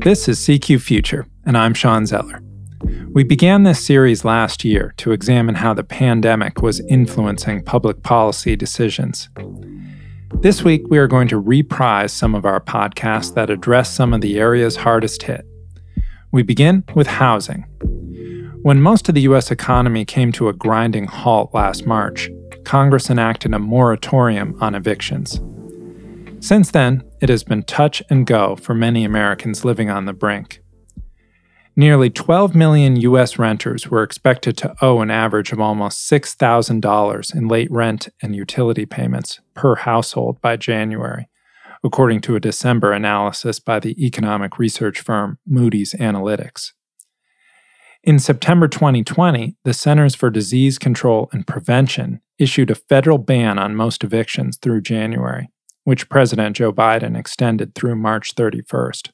This is CQ Future, and I'm Shawn Zeller. We began this series last year to examine how the pandemic was influencing public policy decisions. This week, we are going to reprise some of our podcasts that address some of the areas hardest hit. We begin with housing. When most of the U.S. economy came to a grinding halt last March, Congress enacted a moratorium on evictions. Since then, it has been touch and go for many Americans living on the brink. Nearly 12 million U.S. renters were expected to owe an average of almost $6,000 in late rent and utility payments per household by January, according to a December analysis by the economic research firm Moody's Analytics. In September 2020, the Centers for Disease Control and Prevention issued a federal ban on most evictions through January, which President Joe Biden extended through March 31st.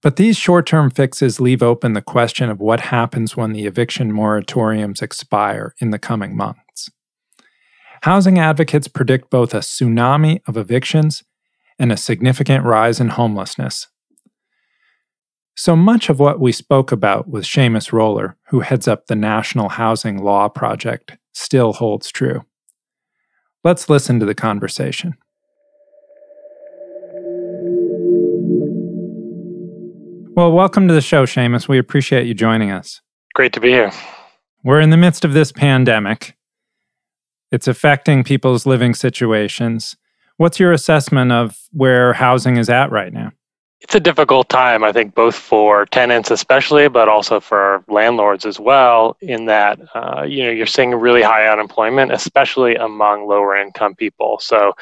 But these short term fixes leave open the question of what happens when the eviction moratoriums expire in the coming months. Housing advocates predict both a tsunami of evictions and a significant rise in homelessness. So much of what we spoke about with Shamus Roller, who heads up the National Housing Law Project, still holds true. Let's listen to the conversation. Well, welcome to the show, Shamus. We appreciate you joining us. Great to be here. We're in the midst of this pandemic. It's affecting people's living situations. What's your assessment of where housing is at right now? It's a difficult time, I think, both for tenants, especially, but also for landlords as well. In that, uh, you know, you're seeing really high unemployment, especially among lower income people. So,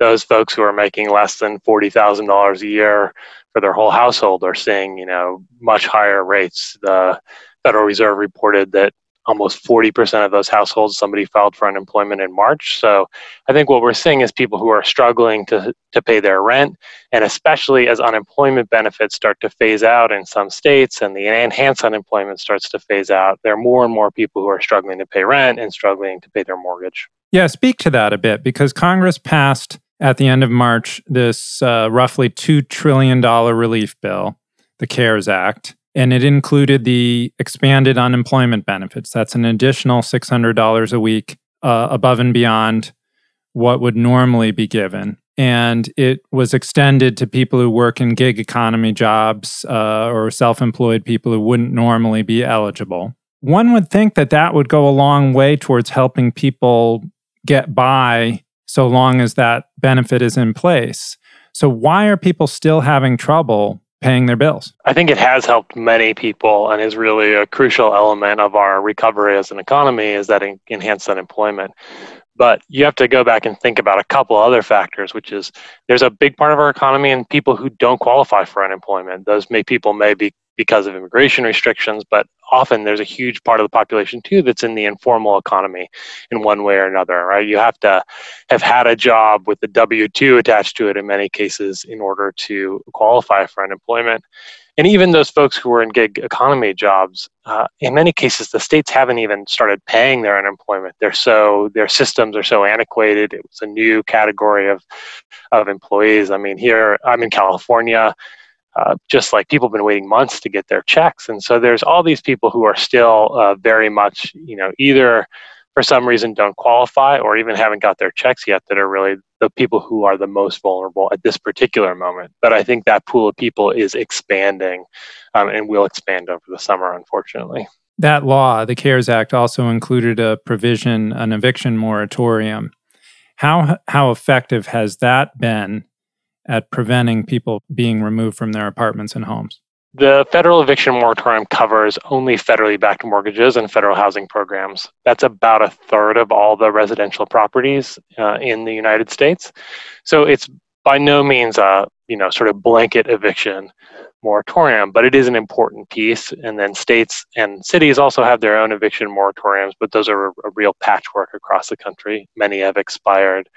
those folks who are making less than forty thousand dollars a year for their whole household are seeing, you know, much higher rates. The Federal Reserve reported that almost 40% of those households somebody filed for unemployment in March. So I think what we're seeing is people who are struggling to, to pay their rent, and especially as unemployment benefits start to phase out in some states and the enhanced unemployment starts to phase out, there are more and more people who are struggling to pay rent and struggling to pay their mortgage. Yeah, speak to that a bit because Congress passed at the end of March this uh, roughly $2 trillion relief bill, the CARES Act and it included the expanded unemployment benefits. That's an additional $600 a week uh, above and beyond what would normally be given. And it was extended to people who work in gig economy jobs uh, or self employed people who wouldn't normally be eligible. One would think that that would go a long way towards helping people get by so long as that benefit is in place. So, why are people still having trouble paying their bills. I think it has helped many people and is really a crucial element of our recovery as an economy is that enhanced unemployment. But you have to go back and think about a couple other factors, which is there's a big part of our economy and people who don't qualify for unemployment. Those may people may be because of immigration restrictions, but often there's a huge part of the population too that's in the informal economy in one way or another, right? You have to have had a job with the W 2 attached to it in many cases in order to qualify for unemployment. And even those folks who are in gig economy jobs, uh, in many cases, the states haven't even started paying their unemployment. They're so their systems are so antiquated. It was a new category of of employees. I mean, here I'm in California. Uh, just like people have been waiting months to get their checks. And so there's all these people who are still uh, very much, you know, either for some reason don't qualify or even haven't got their checks yet that are really the people who are the most vulnerable at this particular moment. But I think that pool of people is expanding um, and will expand over the summer, unfortunately. That law, the CARES Act, also included a provision, an eviction moratorium. How, how effective has that been at preventing people being removed from their apartments and homes? The federal eviction moratorium covers only federally backed mortgages and federal housing programs. That's about a third of all the residential properties uh, in the United States. So it's by no means a you know sort of blanket eviction moratorium, but it is an important piece. And then states and cities also have their own eviction moratoriums, but those are a, a real patchwork across the country. Many have expired.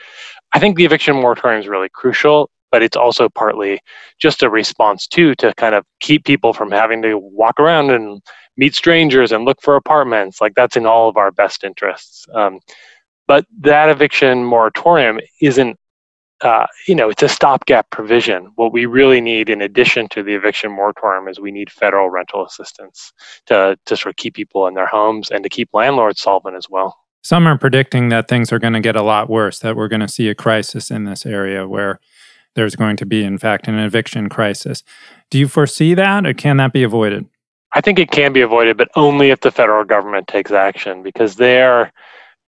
I think the eviction moratorium is really crucial but it's also partly just a response too to kind of keep people from having to walk around and meet strangers and look for apartments. Like that's in all of our best interests. Um, but that eviction moratorium isn't uh, you know, it's a stopgap provision. What we really need, in addition to the eviction moratorium, is we need federal rental assistance to, to sort of keep people in their homes and to keep landlords solvent as well. Some are predicting that things are going to get a lot worse, that we're going to see a crisis in this area where there's going to be, in fact, an eviction crisis. Do you foresee that, or can that be avoided? I think it can be avoided, but only if the federal government takes action because they're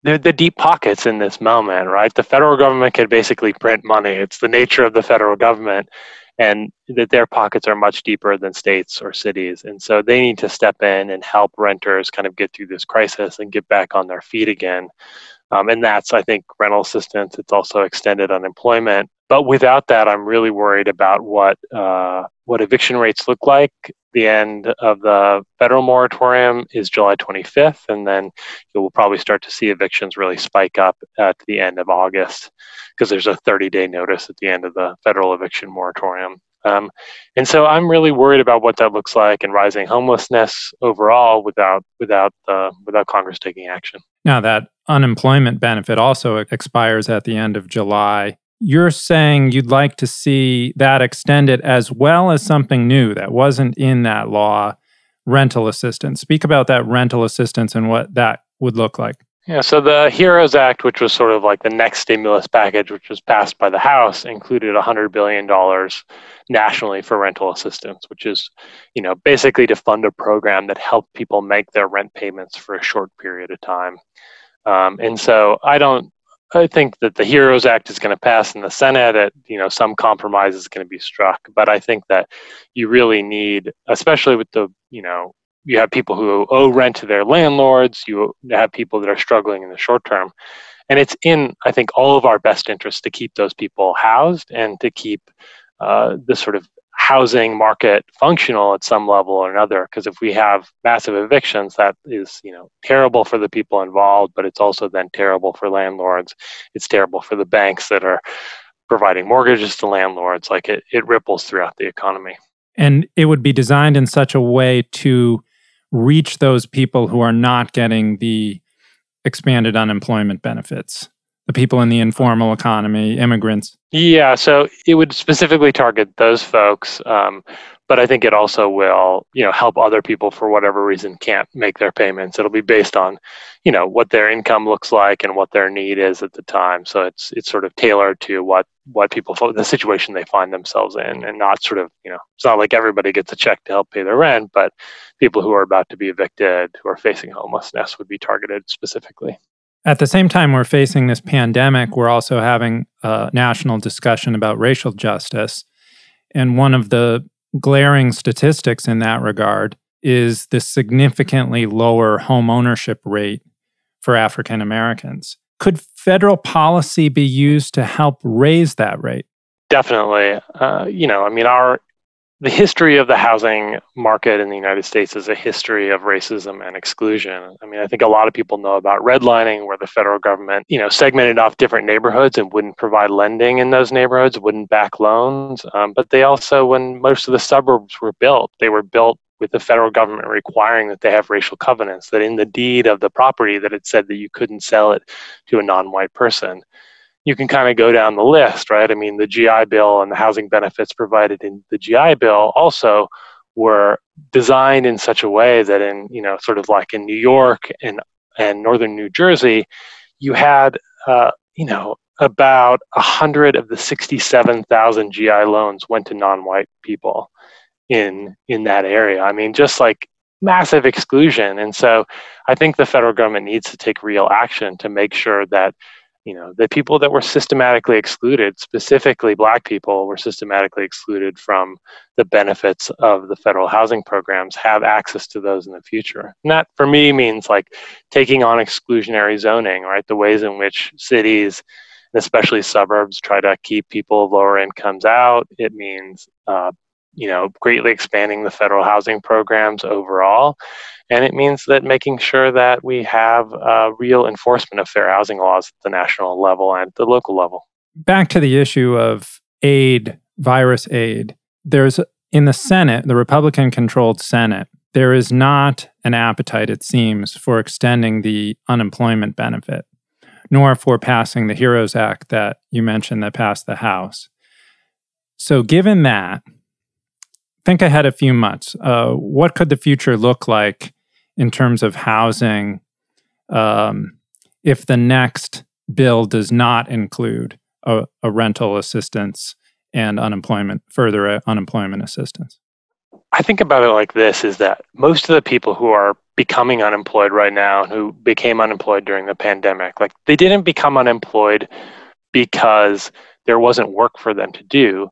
they're the deep pockets in this moment, right? The federal government can basically print money. It's the nature of the federal government, and that their pockets are much deeper than states or cities. And so they need to step in and help renters kind of get through this crisis and get back on their feet again. Um, and that's, I think, rental assistance. It's also extended unemployment. But without that, I'm really worried about what uh, what eviction rates look like. The end of the federal moratorium is July 25th, and then you will probably start to see evictions really spike up at the end of August because there's a 30 day notice at the end of the federal eviction moratorium. Um, and so I'm really worried about what that looks like and rising homelessness overall without without uh, without Congress taking action. Now that unemployment benefit also expires at the end of July you're saying you'd like to see that extended as well as something new that wasn't in that law rental assistance. Speak about that rental assistance and what that would look like. Yeah, so the HEROES Act, which was sort of like the next stimulus package, which was passed by the House, included $100 billion nationally for rental assistance, which is, you know, basically to fund a program that helped people make their rent payments for a short period of time. Um, and so I don't I think that the HEROES Act is going to pass in the Senate. That you know some compromise is going to be struck, but I think that you really need, especially with the you know you have people who owe rent to their landlords. You have people that are struggling in the short term, and it's in I think all of our best interest to keep those people housed and to keep uh, the sort of housing market functional at some level or another because if we have massive evictions that is you know terrible for the people involved but it's also then terrible for landlords. It's terrible for the banks that are providing mortgages to landlords. Like it, it ripples throughout the economy. And it would be designed in such a way to reach those people who are not getting the expanded unemployment benefits the people in the informal economy, immigrants? Yeah, so it would specifically target those folks, um, but I think it also will, you know, help other people for whatever reason can't make their payments. It'll be based on, you know, what their income looks like and what their need is at the time. So it's it's sort of tailored to what what people the situation they find themselves in, and not sort of, you know, it's not like everybody gets a check to help pay their rent, but people who are about to be evicted, who are facing homelessness, would be targeted specifically. At the same time, we're facing this pandemic. We're also having a national discussion about racial justice. And one of the glaring statistics in that regard is the significantly lower home ownership rate for African Americans. Could federal policy be used to help raise that rate? Definitely. Uh, you know, I mean, our the history of the housing market in the United States is a history of racism and exclusion. I mean, I think a lot of people know about redlining, where the federal government, you know, segmented off different neighborhoods and wouldn't provide lending in those neighborhoods, wouldn't back loans. Um, but they also, when most of the suburbs were built, they were built with the federal government requiring that they have racial covenants, that in the deed of the property that it said that you couldn't sell it to a non-white person you can kind of go down the list, right? I mean, the GI Bill and the housing benefits provided in the GI Bill also were designed in such a way that in, you know, sort of like in New York and, and northern New Jersey, you had, uh, you know, about 100 of the 67,000 GI loans went to non-white people in in that area. I mean, just like massive exclusion. And so I think the federal government needs to take real action to make sure that you know the people that were systematically excluded specifically black people were systematically excluded from the benefits of the federal housing programs have access to those in the future. And that for me means like taking on exclusionary zoning right? The ways in which cities especially suburbs try to keep people of lower incomes out. It means uh, you know greatly expanding the federal housing programs overall and it means that making sure that we have uh, real enforcement of fair housing laws at the national level and the local level. Back to the issue of aid, virus aid. There's in the Senate, the Republican controlled Senate, there is not an appetite, it seems, for extending the unemployment benefit. nor for passing the HEROES Act that you mentioned that passed the House. So, given that, think ahead a few months. Uh, what could the future look like in terms of housing um, if the next bill does not include a, a rental assistance and unemployment, further uh, unemployment assistance? I think about it like this is that most of the people who are becoming unemployed right now who became unemployed during the pandemic, like they didn't become unemployed because there wasn't work for them to do.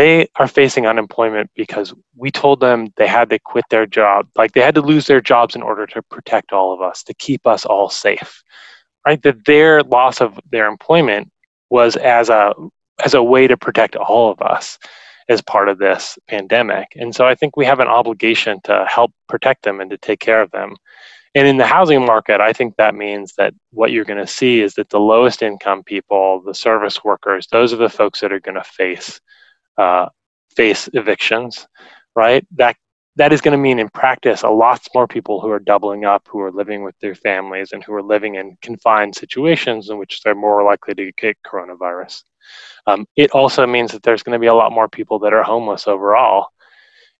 They are facing unemployment because we told them they had to quit their job, like they had to lose their jobs in order to protect all of us, to keep us all safe. Right? That their loss of their employment was as a as a way to protect all of us as part of this pandemic. And so I think we have an obligation to help protect them and to take care of them. And in the housing market, I think that means that what you're going to see is that the lowest income people, the service workers, those are the folks that are going to face uh, face evictions, right? That that is going to mean in practice a lot more people who are doubling up, who are living with their families, and who are living in confined situations in which they're more likely to get coronavirus. Um, it also means that there's going to be a lot more people that are homeless overall.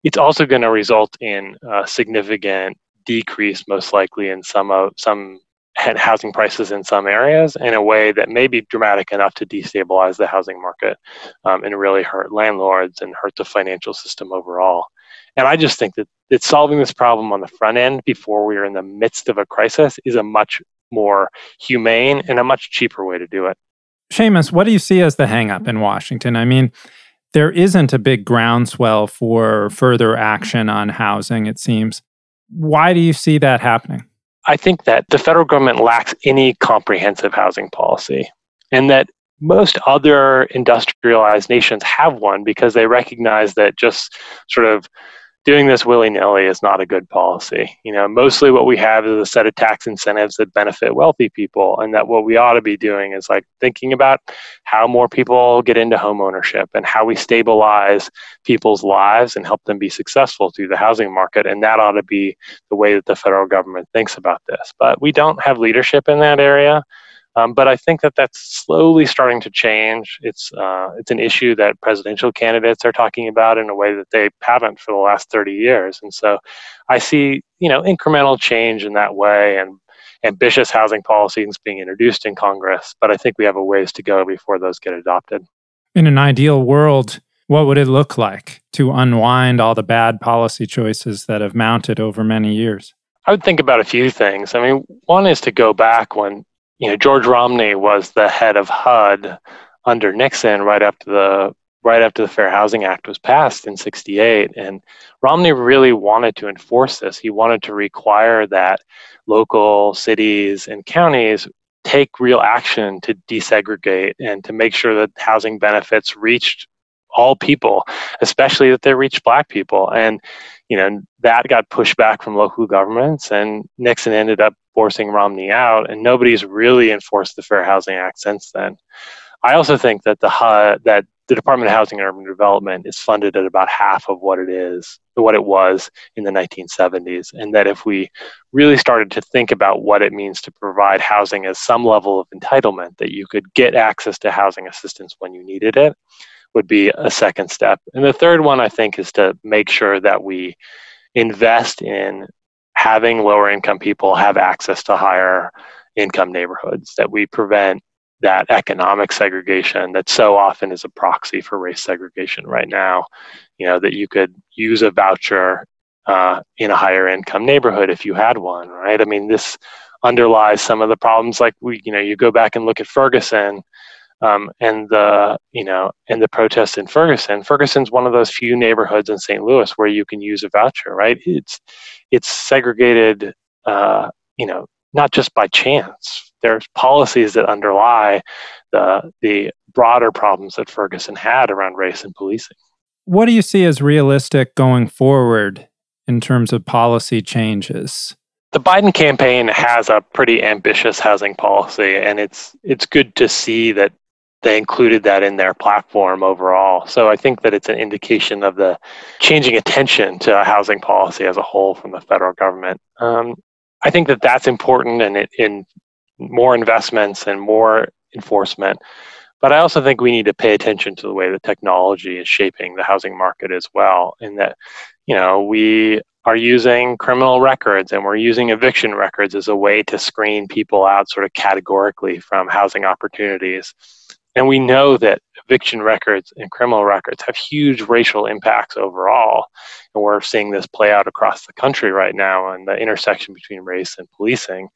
It's also going to result in a significant decrease, most likely, in some of some housing prices in some areas in a way that may be dramatic enough to destabilize the housing market um, and really hurt landlords and hurt the financial system overall. And I just think that, that solving this problem on the front end before we are in the midst of a crisis is a much more humane and a much cheaper way to do it. Shamus, what do you see as the hangup in Washington? I mean, there isn't a big groundswell for further action on housing, it seems. Why do you see that happening? I think that the federal government lacks any comprehensive housing policy, and that most other industrialized nations have one because they recognize that just sort of doing this willy-nilly is not a good policy. You know, mostly what we have is a set of tax incentives that benefit wealthy people, and that what we ought to be doing is like thinking about how more people get into home ownership and how we stabilize people's lives and help them be successful through the housing market. And that ought to be the way that the federal government thinks about this. But we don't have leadership in that area. Um, but I think that that's slowly starting to change. It's uh, it's an issue that presidential candidates are talking about in a way that they haven't for the last 30 years. And so, I see you know incremental change in that way and ambitious housing policies being introduced in Congress. But I think we have a ways to go before those get adopted. In an ideal world, what would it look like to unwind all the bad policy choices that have mounted over many years? I would think about a few things. I mean, one is to go back when you know, George Romney was the head of HUD under Nixon right after the right after the Fair Housing Act was passed in 68 and Romney really wanted to enforce this. He wanted to require that local cities and counties take real action to desegregate and to make sure that housing benefits reached all people, especially that they reached black people. And you know that got pushed back from local governments and nixon ended up forcing romney out and nobody's really enforced the fair housing act since then i also think that the that the department of housing and urban development is funded at about half of what it is what it was in the 1970s and that if we really started to think about what it means to provide housing as some level of entitlement that you could get access to housing assistance when you needed it would be a second step. And the third one, I think, is to make sure that we invest in having lower income people have access to higher income neighborhoods, that we prevent that economic segregation that so often is a proxy for race segregation right now. You know, that you could use a voucher uh, in a higher income neighborhood if you had one, right? I mean, this underlies some of the problems like we, you know, you go back and look at Ferguson um, and the you know and the protests in Ferguson. Ferguson's one of those few neighborhoods in St. Louis where you can use a voucher, right? It's it's segregated, uh, you know, not just by chance. There's policies that underlie the the broader problems that Ferguson had around race and policing. What do you see as realistic going forward in terms of policy changes? the Biden campaign has a pretty ambitious housing policy, and it's it's good to see that they included that in their platform overall. So I think that it's an indication of the changing attention to housing policy as a whole from the federal government. Um, I think that that's important, and in more investments and more enforcement. But I also think we need to pay attention to the way the technology is shaping the housing market as well. In that, you know, we are using criminal records and we're using eviction records as a way to screen people out sort of categorically from housing opportunities. And we know that eviction records and criminal records have huge racial impacts overall. And we're seeing this play out across the country right now and the intersection between race and policing.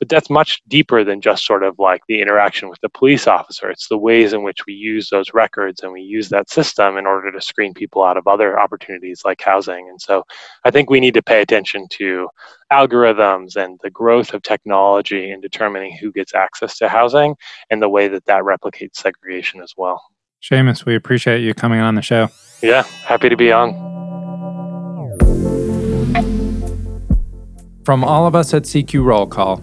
But that's much deeper than just sort of like the interaction with the police officer. It's the ways in which we use those records and we use that system in order to screen people out of other opportunities like housing. And so I think we need to pay attention to algorithms and the growth of technology in determining who gets access to housing and the way that that replicates segregation as well. Shamus, we appreciate you coming on the show. Yeah, happy to be on. From all of us at CQ Roll Call,